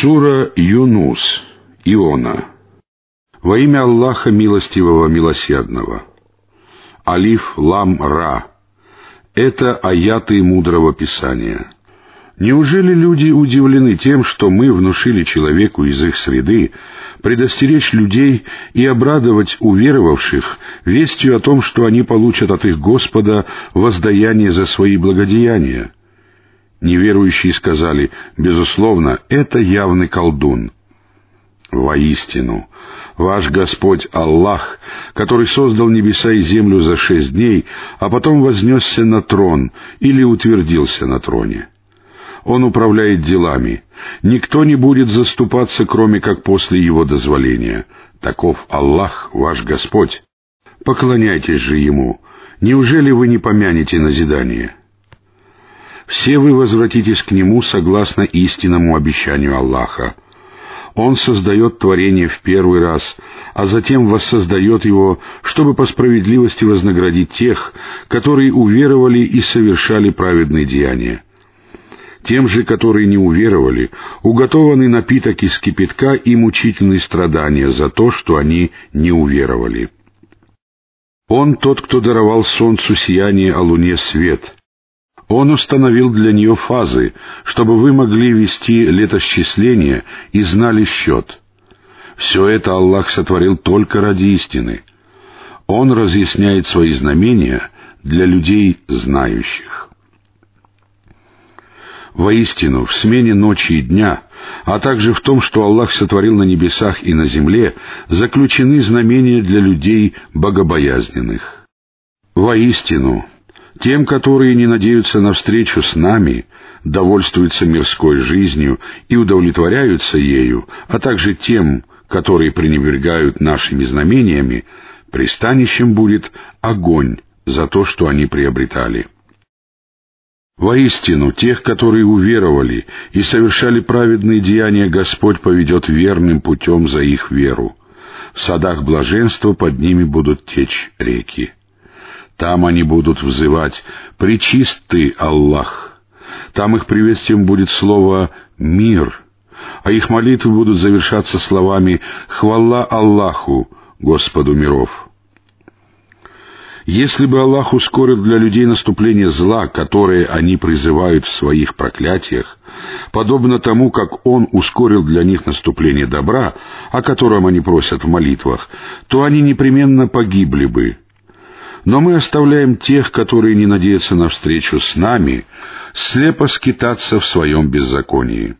Сура Юнус, Иона. Во имя Аллаха Милостивого Милосердного. Алиф Лам Ра. Это аяты мудрого Писания. Неужели люди удивлены тем, что мы внушили человеку из их среды предостеречь людей и обрадовать уверовавших вестью о том, что они получат от их Господа воздаяние за свои благодеяния? Неверующие сказали, безусловно, это явный колдун. Воистину, ваш Господь Аллах, который создал небеса и землю за шесть дней, а потом вознесся на трон или утвердился на троне. Он управляет делами. Никто не будет заступаться, кроме как после его дозволения. Таков Аллах, ваш Господь. Поклоняйтесь же Ему. Неужели вы не помянете назидание?» Все вы возвратитесь к Нему согласно истинному обещанию Аллаха. Он создает творение в первый раз, а затем воссоздает его, чтобы по справедливости вознаградить тех, которые уверовали и совершали праведные деяния. Тем же, которые не уверовали, уготованный напиток из кипятка и мучительные страдания за то, что они не уверовали. Он тот, кто даровал солнцу сияние, а луне свет — он установил для нее фазы, чтобы вы могли вести летосчисление и знали счет. Все это Аллах сотворил только ради истины. Он разъясняет свои знамения для людей знающих. Воистину, в смене ночи и дня, а также в том, что Аллах сотворил на небесах и на земле, заключены знамения для людей богобоязненных. Воистину, тем, которые не надеются на встречу с нами, довольствуются мирской жизнью и удовлетворяются ею, а также тем, которые пренебрегают нашими знамениями, пристанищем будет огонь за то, что они приобретали. Воистину, тех, которые уверовали и совершали праведные деяния, Господь поведет верным путем за их веру. В садах блаженства под ними будут течь реки. Там они будут взывать «Пречистый Аллах». Там их приветствием будет слово «мир», а их молитвы будут завершаться словами «Хвала Аллаху, Господу миров». Если бы Аллах ускорил для людей наступление зла, которое они призывают в своих проклятиях, подобно тому, как Он ускорил для них наступление добра, о котором они просят в молитвах, то они непременно погибли бы — но мы оставляем тех, которые не надеются на встречу с нами, слепо скитаться в своем беззаконии.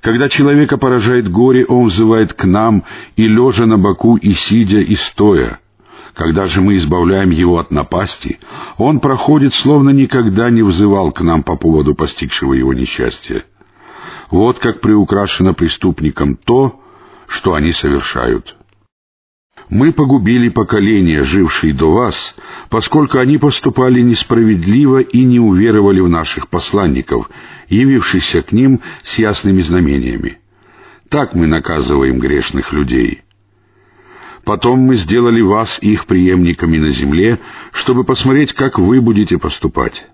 Когда человека поражает горе, он взывает к нам и лежа на боку, и сидя, и стоя. Когда же мы избавляем его от напасти, он проходит, словно никогда не взывал к нам по поводу постигшего его несчастья. Вот как приукрашено преступникам то, что они совершают мы погубили поколения, жившие до вас, поскольку они поступали несправедливо и не уверовали в наших посланников, явившихся к ним с ясными знамениями. Так мы наказываем грешных людей. Потом мы сделали вас их преемниками на земле, чтобы посмотреть, как вы будете поступать.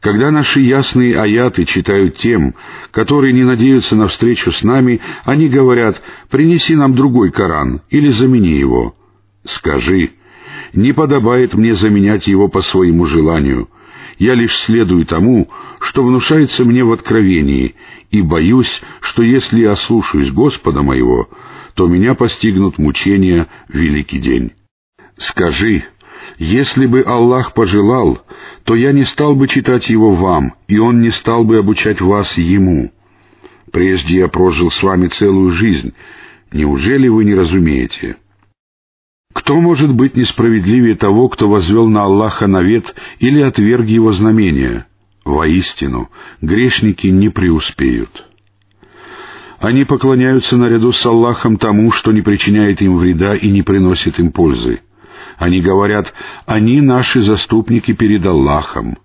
Когда наши ясные аяты читают тем, которые не надеются на встречу с нами, они говорят «принеси нам другой Коран» или «замени его». Скажи «не подобает мне заменять его по своему желанию». Я лишь следую тому, что внушается мне в откровении, и боюсь, что если я слушаюсь Господа моего, то меня постигнут мучения в великий день. Скажи, если бы Аллах пожелал, то я не стал бы читать его вам, и он не стал бы обучать вас ему. Прежде я прожил с вами целую жизнь. Неужели вы не разумеете? Кто может быть несправедливее того, кто возвел на Аллаха навет или отверг его знамения? Воистину, грешники не преуспеют. Они поклоняются наряду с Аллахом тому, что не причиняет им вреда и не приносит им пользы. Они говорят, они наши заступники перед Аллахом.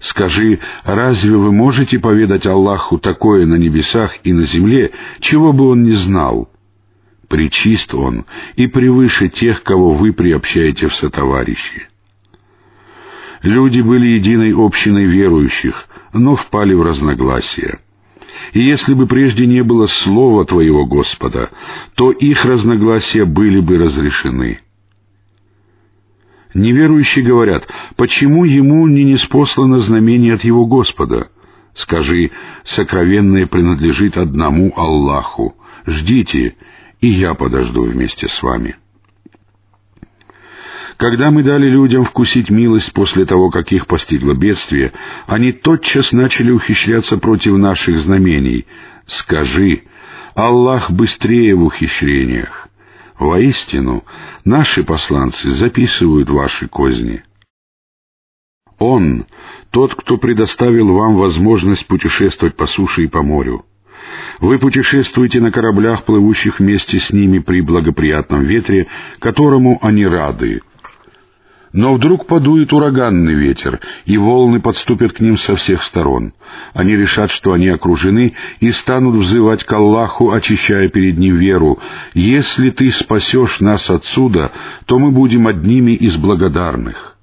Скажи, разве вы можете поведать Аллаху такое на небесах и на земле, чего бы он не знал? Причист он и превыше тех, кого вы приобщаете в сотоварищи. Люди были единой общиной верующих, но впали в разногласия. И если бы прежде не было слова Твоего, Господа, то их разногласия были бы разрешены. Неверующие говорят, почему ему не неспослано знамение от его Господа? Скажи, сокровенное принадлежит одному Аллаху. Ждите, и я подожду вместе с вами. Когда мы дали людям вкусить милость после того, как их постигло бедствие, они тотчас начали ухищряться против наших знамений. Скажи, Аллах быстрее в ухищрениях. Воистину, наши посланцы записывают ваши козни. Он — тот, кто предоставил вам возможность путешествовать по суше и по морю. Вы путешествуете на кораблях, плывущих вместе с ними при благоприятном ветре, которому они рады — но вдруг подует ураганный ветер, и волны подступят к ним со всех сторон. Они решат, что они окружены, и станут взывать к Аллаху, очищая перед ним веру. «Если ты спасешь нас отсюда, то мы будем одними из благодарных».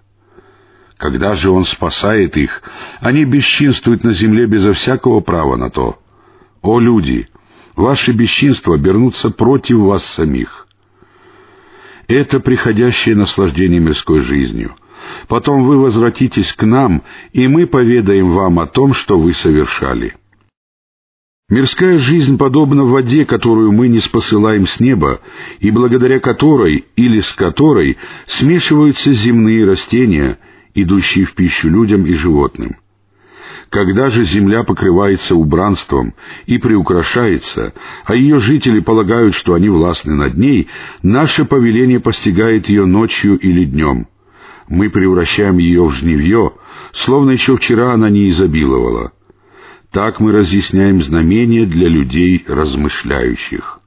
Когда же Он спасает их, они бесчинствуют на земле безо всякого права на то. О люди! Ваши бесчинства обернутся против вас самих. Это приходящее наслаждение мирской жизнью. Потом вы возвратитесь к нам, и мы поведаем вам о том, что вы совершали. Мирская жизнь подобна воде, которую мы не спосылаем с неба, и благодаря которой или с которой смешиваются земные растения, идущие в пищу людям и животным. Когда же земля покрывается убранством и приукрашается, а ее жители полагают, что они властны над ней, наше повеление постигает ее ночью или днем. Мы превращаем ее в жневье, словно еще вчера она не изобиловала. Так мы разъясняем знамения для людей размышляющих.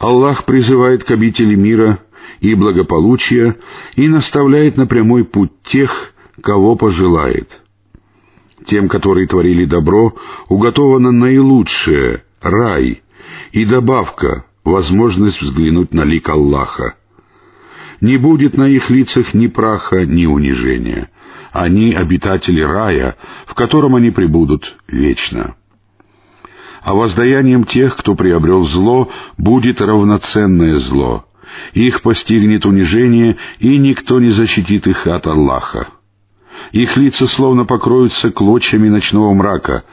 Аллах призывает к обители мира и благополучия и наставляет на прямой путь тех, кого пожелает — тем, которые творили добро, уготовано наилучшее — рай, и добавка — возможность взглянуть на лик Аллаха. Не будет на их лицах ни праха, ни унижения. Они — обитатели рая, в котором они пребудут вечно. А воздаянием тех, кто приобрел зло, будет равноценное зло. Их постигнет унижение, и никто не защитит их от Аллаха. Их лица словно покроются клочьями ночного мрака.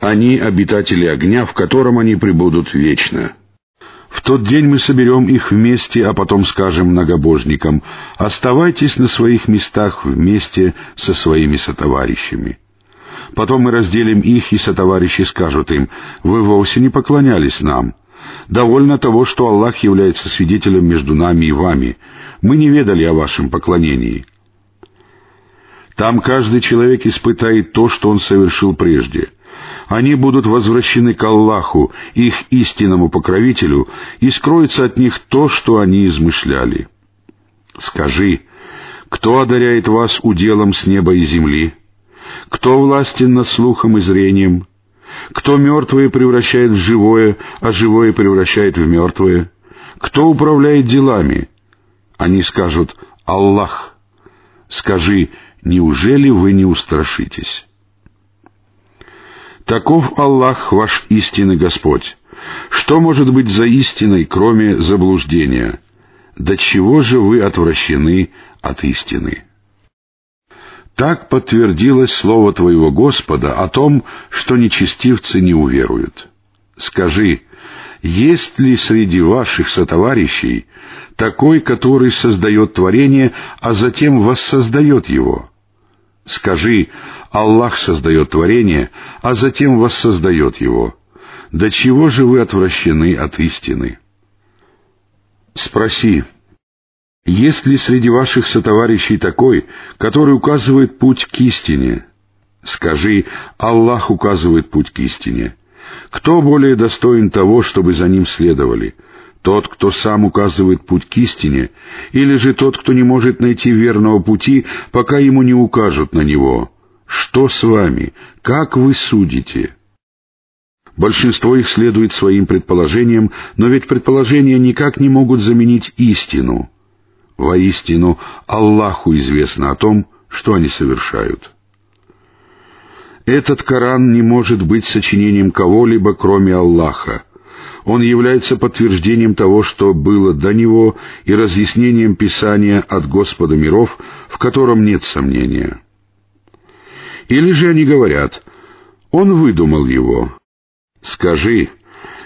Они — обитатели огня, в котором они пребудут вечно. В тот день мы соберем их вместе, а потом скажем многобожникам, «Оставайтесь на своих местах вместе со своими сотоварищами». Потом мы разделим их, и сотоварищи скажут им, «Вы вовсе не поклонялись нам». Довольно того, что Аллах является свидетелем между нами и вами. Мы не ведали о вашем поклонении. Там каждый человек испытает то, что он совершил прежде. Они будут возвращены к Аллаху, их истинному покровителю, и скроется от них то, что они измышляли. Скажи, кто одаряет вас уделом с неба и земли? Кто властен над слухом и зрением? Кто мертвое превращает в живое, а живое превращает в мертвое? Кто управляет делами? Они скажут «Аллах». Скажи, неужели вы не устрашитесь? Таков Аллах, ваш истинный Господь. Что может быть за истиной, кроме заблуждения? До чего же вы отвращены от истины? Так подтвердилось слово Твоего Господа о том, что нечестивцы не уверуют. Скажи, есть ли среди ваших сотоварищей такой, который создает творение, а затем воссоздает его? Скажи, Аллах создает творение, а затем воссоздает его. До чего же вы отвращены от истины? Спроси, есть ли среди ваших сотоварищей такой, который указывает путь к истине? Скажи, Аллах указывает путь к истине. Кто более достоин того, чтобы за ним следовали? Тот, кто сам указывает путь к истине, или же тот, кто не может найти верного пути, пока ему не укажут на него? Что с вами? Как вы судите?» Большинство их следует своим предположениям, но ведь предположения никак не могут заменить истину. Воистину, Аллаху известно о том, что они совершают. Этот Коран не может быть сочинением кого-либо, кроме Аллаха. Он является подтверждением того, что было до него, и разъяснением Писания от Господа миров, в котором нет сомнения. Или же они говорят, «Он выдумал его». Скажи,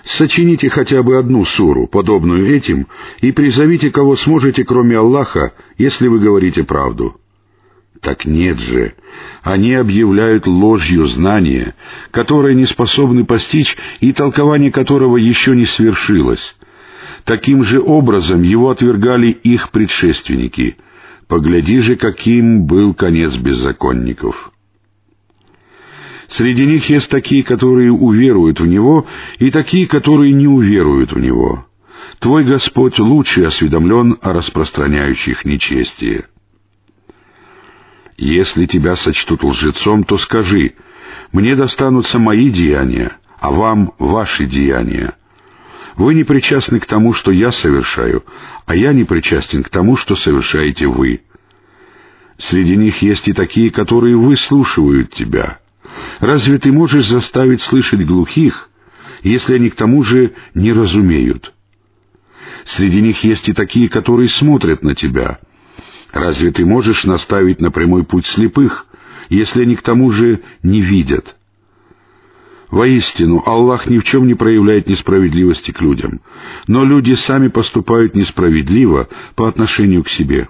сочините хотя бы одну суру, подобную этим, и призовите кого сможете, кроме Аллаха, если вы говорите правду. Так нет же, они объявляют ложью знания, которое не способны постичь и толкование которого еще не свершилось. Таким же образом его отвергали их предшественники. Погляди же, каким был конец беззаконников. Среди них есть такие, которые уверуют в Него, и такие, которые не уверуют в Него. Твой Господь лучше осведомлен о распространяющих нечестие. Если тебя сочтут лжецом, то скажи, мне достанутся мои деяния, а вам ваши деяния. Вы не причастны к тому, что я совершаю, а я не причастен к тому, что совершаете вы. Среди них есть и такие, которые выслушивают тебя. Разве ты можешь заставить слышать глухих, если они к тому же не разумеют? Среди них есть и такие, которые смотрят на тебя — Разве ты можешь наставить на прямой путь слепых, если они к тому же не видят? Воистину, Аллах ни в чем не проявляет несправедливости к людям, но люди сами поступают несправедливо по отношению к себе.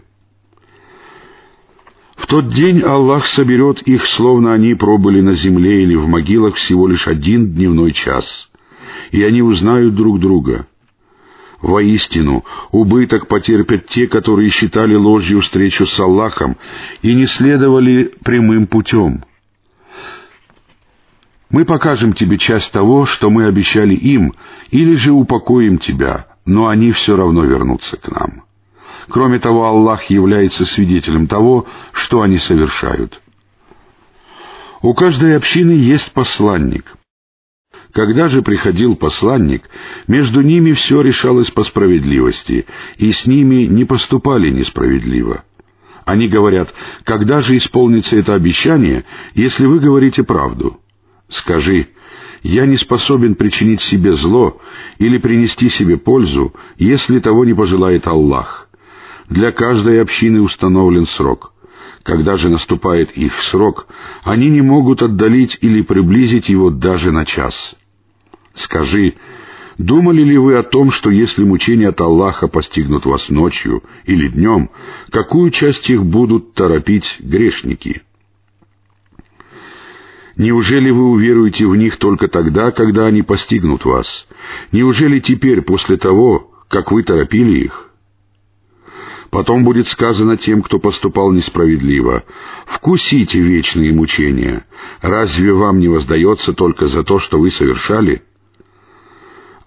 В тот день Аллах соберет их, словно они пробыли на земле или в могилах всего лишь один дневной час, и они узнают друг друга — Воистину, убыток потерпят те, которые считали ложью встречу с Аллахом и не следовали прямым путем. Мы покажем тебе часть того, что мы обещали им, или же упокоим тебя, но они все равно вернутся к нам. Кроме того, Аллах является свидетелем того, что они совершают. У каждой общины есть посланник — когда же приходил посланник, между ними все решалось по справедливости, и с ними не поступали несправедливо. Они говорят, когда же исполнится это обещание, если вы говорите правду? Скажи, я не способен причинить себе зло или принести себе пользу, если того не пожелает Аллах. Для каждой общины установлен срок. Когда же наступает их срок, они не могут отдалить или приблизить его даже на час. Скажи, думали ли вы о том, что если мучения от Аллаха постигнут вас ночью или днем, какую часть их будут торопить грешники? Неужели вы уверуете в них только тогда, когда они постигнут вас? Неужели теперь, после того, как вы торопили их? Потом будет сказано тем, кто поступал несправедливо, «Вкусите вечные мучения. Разве вам не воздается только за то, что вы совершали?»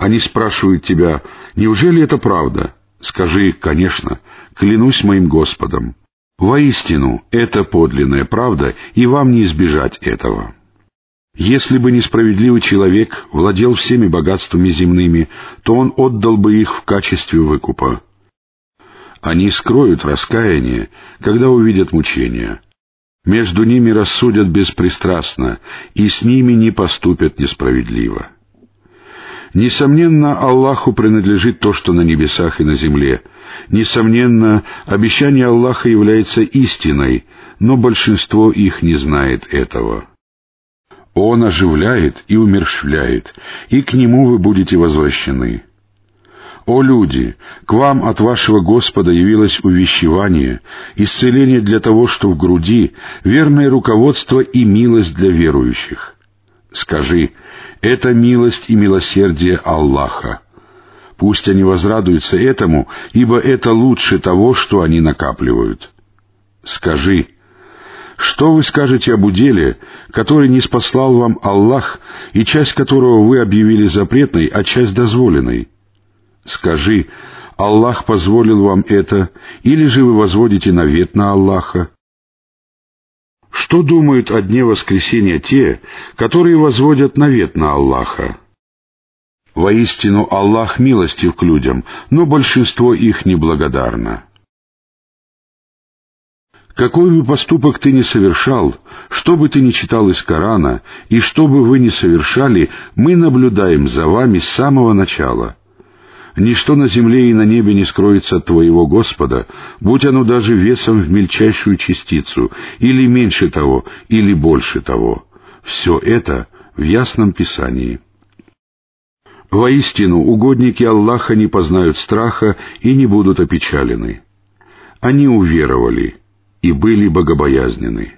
Они спрашивают тебя, неужели это правда? Скажи, конечно, клянусь моим Господом. Воистину, это подлинная правда, и вам не избежать этого. Если бы несправедливый человек владел всеми богатствами земными, то он отдал бы их в качестве выкупа. Они скроют раскаяние, когда увидят мучения. Между ними рассудят беспристрастно, и с ними не поступят несправедливо. Несомненно, Аллаху принадлежит то, что на небесах и на земле. Несомненно, обещание Аллаха является истиной, но большинство их не знает этого. Он оживляет и умерщвляет, и к Нему вы будете возвращены. «О люди, к вам от вашего Господа явилось увещевание, исцеление для того, что в груди, верное руководство и милость для верующих». Скажи, это милость и милосердие Аллаха. Пусть они возрадуются этому, ибо это лучше того, что они накапливают. Скажи, что вы скажете об уделе, который не спаслал вам Аллах, и часть которого вы объявили запретной, а часть дозволенной? Скажи, Аллах позволил вам это, или же вы возводите навет на Аллаха? Что думают о дне воскресения те, которые возводят навет на Аллаха? Воистину Аллах милостив к людям, но большинство их неблагодарно. Какой бы поступок ты ни совершал, что бы ты ни читал из Корана, и что бы вы ни совершали, мы наблюдаем за вами с самого начала. Ничто на земле и на небе не скроется от твоего Господа, будь оно даже весом в мельчайшую частицу, или меньше того, или больше того. Все это в ясном Писании. Воистину, угодники Аллаха не познают страха и не будут опечалены. Они уверовали и были богобоязнены.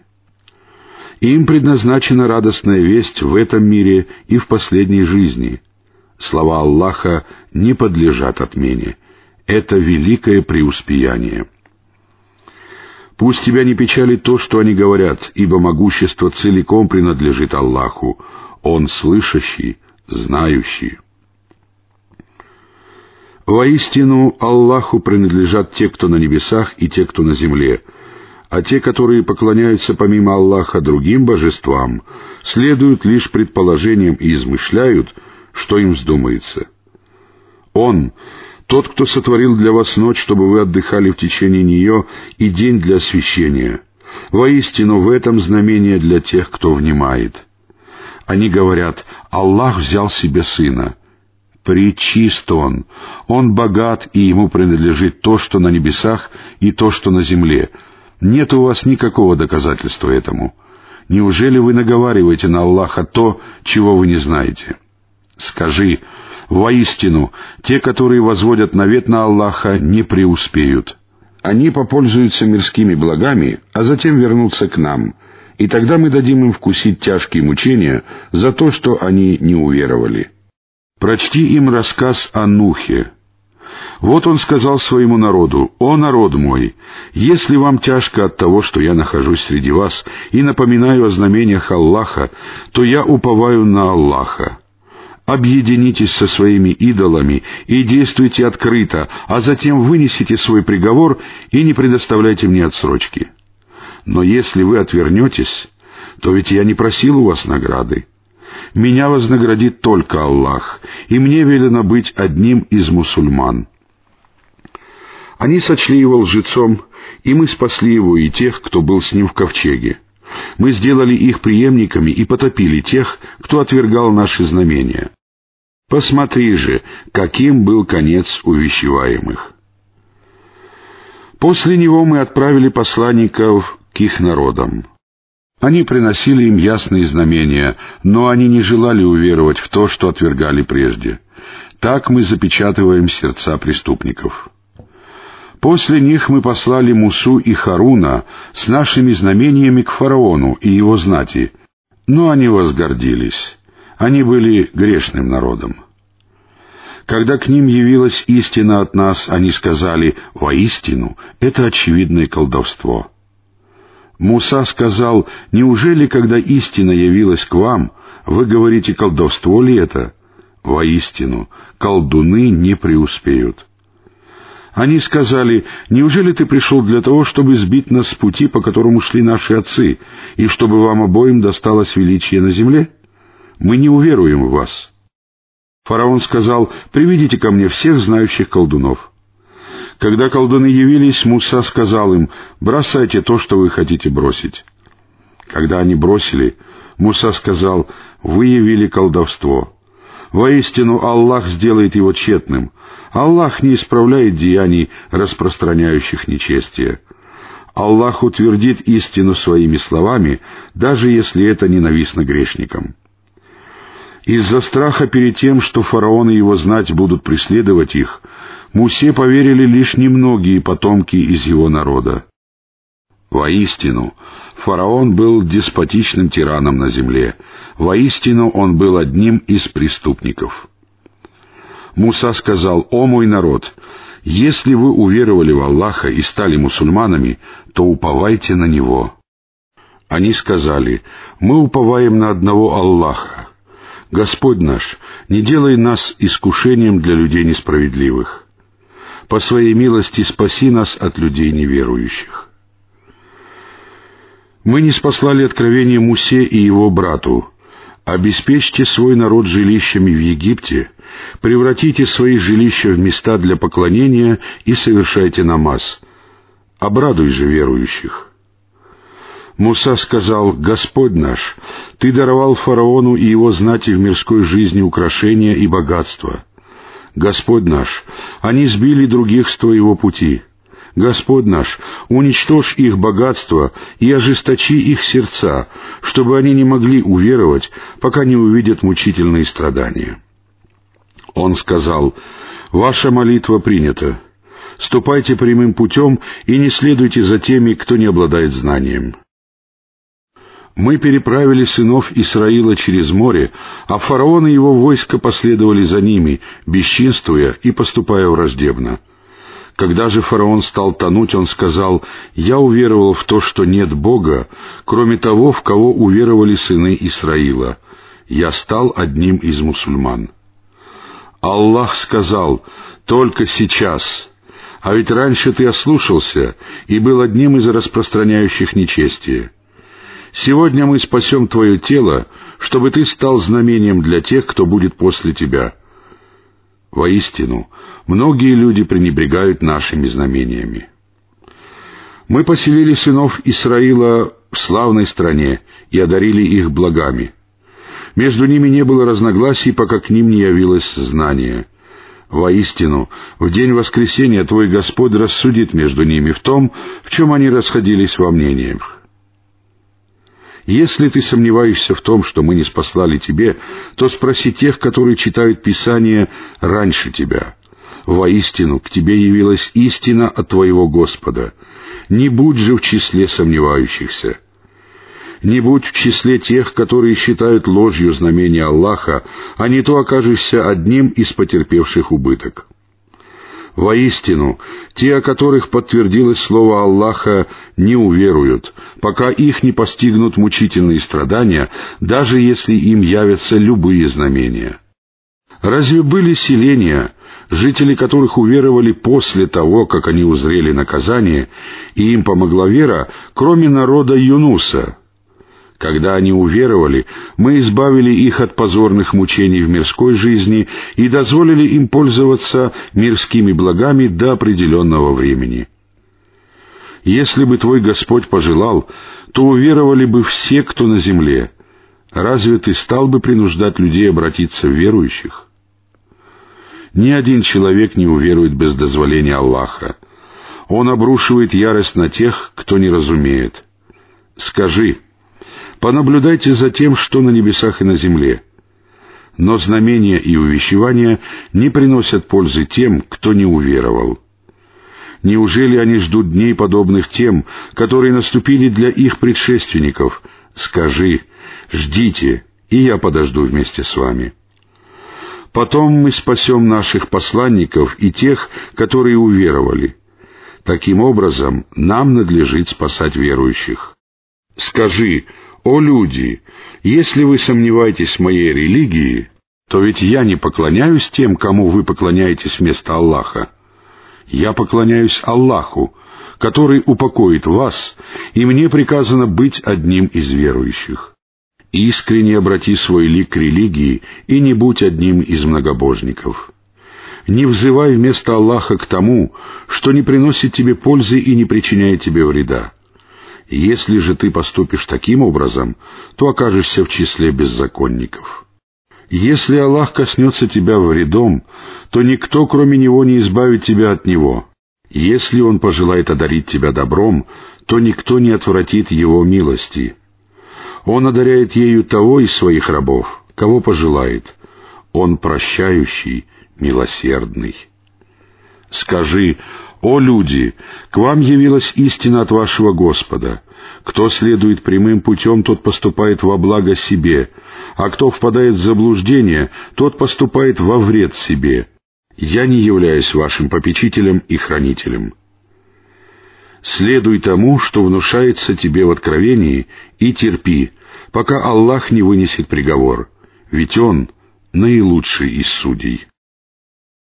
Им предназначена радостная весть в этом мире и в последней жизни. Слова Аллаха не подлежат отмене. Это великое преуспеяние. Пусть тебя не печалит то, что они говорят, ибо могущество целиком принадлежит Аллаху. Он слышащий, знающий. Воистину, Аллаху принадлежат те, кто на небесах, и те, кто на земле, а те, которые поклоняются помимо Аллаха другим божествам, следуют лишь предположениям и измышляют, что им вздумается. Он — тот, кто сотворил для вас ночь, чтобы вы отдыхали в течение нее, и день для освящения. Воистину, в этом знамение для тех, кто внимает. Они говорят, Аллах взял себе сына — Пречист он. Он богат, и ему принадлежит то, что на небесах, и то, что на земле. Нет у вас никакого доказательства этому. Неужели вы наговариваете на Аллаха то, чего вы не знаете? Скажи, воистину, те, которые возводят навет на Аллаха, не преуспеют. Они попользуются мирскими благами, а затем вернутся к нам, и тогда мы дадим им вкусить тяжкие мучения за то, что они не уверовали. Прочти им рассказ о Нухе. Вот он сказал своему народу, «О народ мой, если вам тяжко от того, что я нахожусь среди вас и напоминаю о знамениях Аллаха, то я уповаю на Аллаха. Объединитесь со своими идолами и действуйте открыто, а затем вынесите свой приговор и не предоставляйте мне отсрочки. Но если вы отвернетесь, то ведь я не просил у вас награды. Меня вознаградит только Аллах, и мне велено быть одним из мусульман. Они сочли его лжецом, и мы спасли его и тех, кто был с ним в ковчеге. Мы сделали их преемниками и потопили тех, кто отвергал наши знамения. Посмотри же, каким был конец увещеваемых. После него мы отправили посланников к их народам. Они приносили им ясные знамения, но они не желали уверовать в то, что отвергали прежде. Так мы запечатываем сердца преступников. После них мы послали Мусу и Харуна с нашими знамениями к фараону и его знати, но они возгордились. Они были грешным народом. Когда к ним явилась истина от нас, они сказали, «Воистину, это очевидное колдовство». Муса сказал, «Неужели, когда истина явилась к вам, вы говорите, колдовство ли это?» Воистину, колдуны не преуспеют. Они сказали, «Неужели ты пришел для того, чтобы сбить нас с пути, по которому шли наши отцы, и чтобы вам обоим досталось величие на земле? Мы не уверуем в вас». Фараон сказал, «Приведите ко мне всех знающих колдунов». Когда колдуны явились, Муса сказал им, «Бросайте то, что вы хотите бросить». Когда они бросили, Муса сказал, «Вы явили колдовство». Воистину, Аллах сделает его тщетным. Аллах не исправляет деяний, распространяющих нечестие. Аллах утвердит истину своими словами, даже если это ненавистно грешникам. Из-за страха перед тем, что фараон и его знать будут преследовать их, Мусе поверили лишь немногие потомки из его народа. Воистину, фараон был деспотичным тираном на земле. Воистину, он был одним из преступников. Муса сказал, «О мой народ, если вы уверовали в Аллаха и стали мусульманами, то уповайте на Него». Они сказали, «Мы уповаем на одного Аллаха. Господь наш, не делай нас искушением для людей несправедливых» по своей милости спаси нас от людей неверующих. Мы не спаслали откровение Мусе и его брату. Обеспечьте свой народ жилищами в Египте, превратите свои жилища в места для поклонения и совершайте намаз. Обрадуй же верующих. Муса сказал, «Господь наш, Ты даровал фараону и его знати в мирской жизни украшения и богатства. Господь наш, они сбили других с Твоего пути. Господь наш, уничтожь их богатство и ожесточи их сердца, чтобы они не могли уверовать, пока не увидят мучительные страдания». Он сказал, «Ваша молитва принята. Ступайте прямым путем и не следуйте за теми, кто не обладает знанием». Мы переправили сынов Исраила через море, а фараон и его войско последовали за ними, бесчинствуя и поступая враждебно. Когда же фараон стал тонуть, он сказал, «Я уверовал в то, что нет Бога, кроме того, в кого уверовали сыны Исраила. Я стал одним из мусульман». Аллах сказал, «Только сейчас, а ведь раньше ты ослушался и был одним из распространяющих нечестие». Сегодня мы спасем твое тело, чтобы ты стал знамением для тех, кто будет после тебя. Воистину, многие люди пренебрегают нашими знамениями. Мы поселили сынов Исраила в славной стране и одарили их благами. Между ними не было разногласий, пока к ним не явилось знание. Воистину, в день воскресения Твой Господь рассудит между ними в том, в чем они расходились во мнениях. Если ты сомневаешься в том, что мы не спаслали тебе, то спроси тех, которые читают Писание раньше тебя. Воистину, к тебе явилась истина от твоего Господа. Не будь же в числе сомневающихся. Не будь в числе тех, которые считают ложью знамения Аллаха, а не то окажешься одним из потерпевших убыток. Воистину, те, о которых подтвердилось слово Аллаха, не уверуют, пока их не постигнут мучительные страдания, даже если им явятся любые знамения. Разве были селения, жители которых уверовали после того, как они узрели наказание, и им помогла вера, кроме народа Юнуса, когда они уверовали, мы избавили их от позорных мучений в мирской жизни и дозволили им пользоваться мирскими благами до определенного времени. Если бы твой Господь пожелал, то уверовали бы все, кто на земле. Разве ты стал бы принуждать людей обратиться в верующих? Ни один человек не уверует без дозволения Аллаха. Он обрушивает ярость на тех, кто не разумеет. Скажи, Понаблюдайте за тем, что на небесах и на земле. Но знамения и увещевания не приносят пользы тем, кто не уверовал. Неужели они ждут дней, подобных тем, которые наступили для их предшественников? Скажи, ждите, и я подожду вместе с вами. Потом мы спасем наших посланников и тех, которые уверовали. Таким образом, нам надлежит спасать верующих. Скажи, «О люди, если вы сомневаетесь в моей религии, то ведь я не поклоняюсь тем, кому вы поклоняетесь вместо Аллаха. Я поклоняюсь Аллаху, который упокоит вас, и мне приказано быть одним из верующих. Искренне обрати свой лик к религии и не будь одним из многобожников. Не взывай вместо Аллаха к тому, что не приносит тебе пользы и не причиняет тебе вреда. Если же ты поступишь таким образом, то окажешься в числе беззаконников. Если Аллах коснется тебя вредом, то никто, кроме Него, не избавит тебя от Него. Если Он пожелает одарить тебя добром, то никто не отвратит Его милости. Он одаряет ею того из своих рабов, кого пожелает. Он прощающий, милосердный. Скажи, «О люди, к вам явилась истина от вашего Господа. Кто следует прямым путем, тот поступает во благо себе, а кто впадает в заблуждение, тот поступает во вред себе. Я не являюсь вашим попечителем и хранителем». Следуй тому, что внушается тебе в откровении, и терпи, пока Аллах не вынесет приговор, ведь Он наилучший из судей.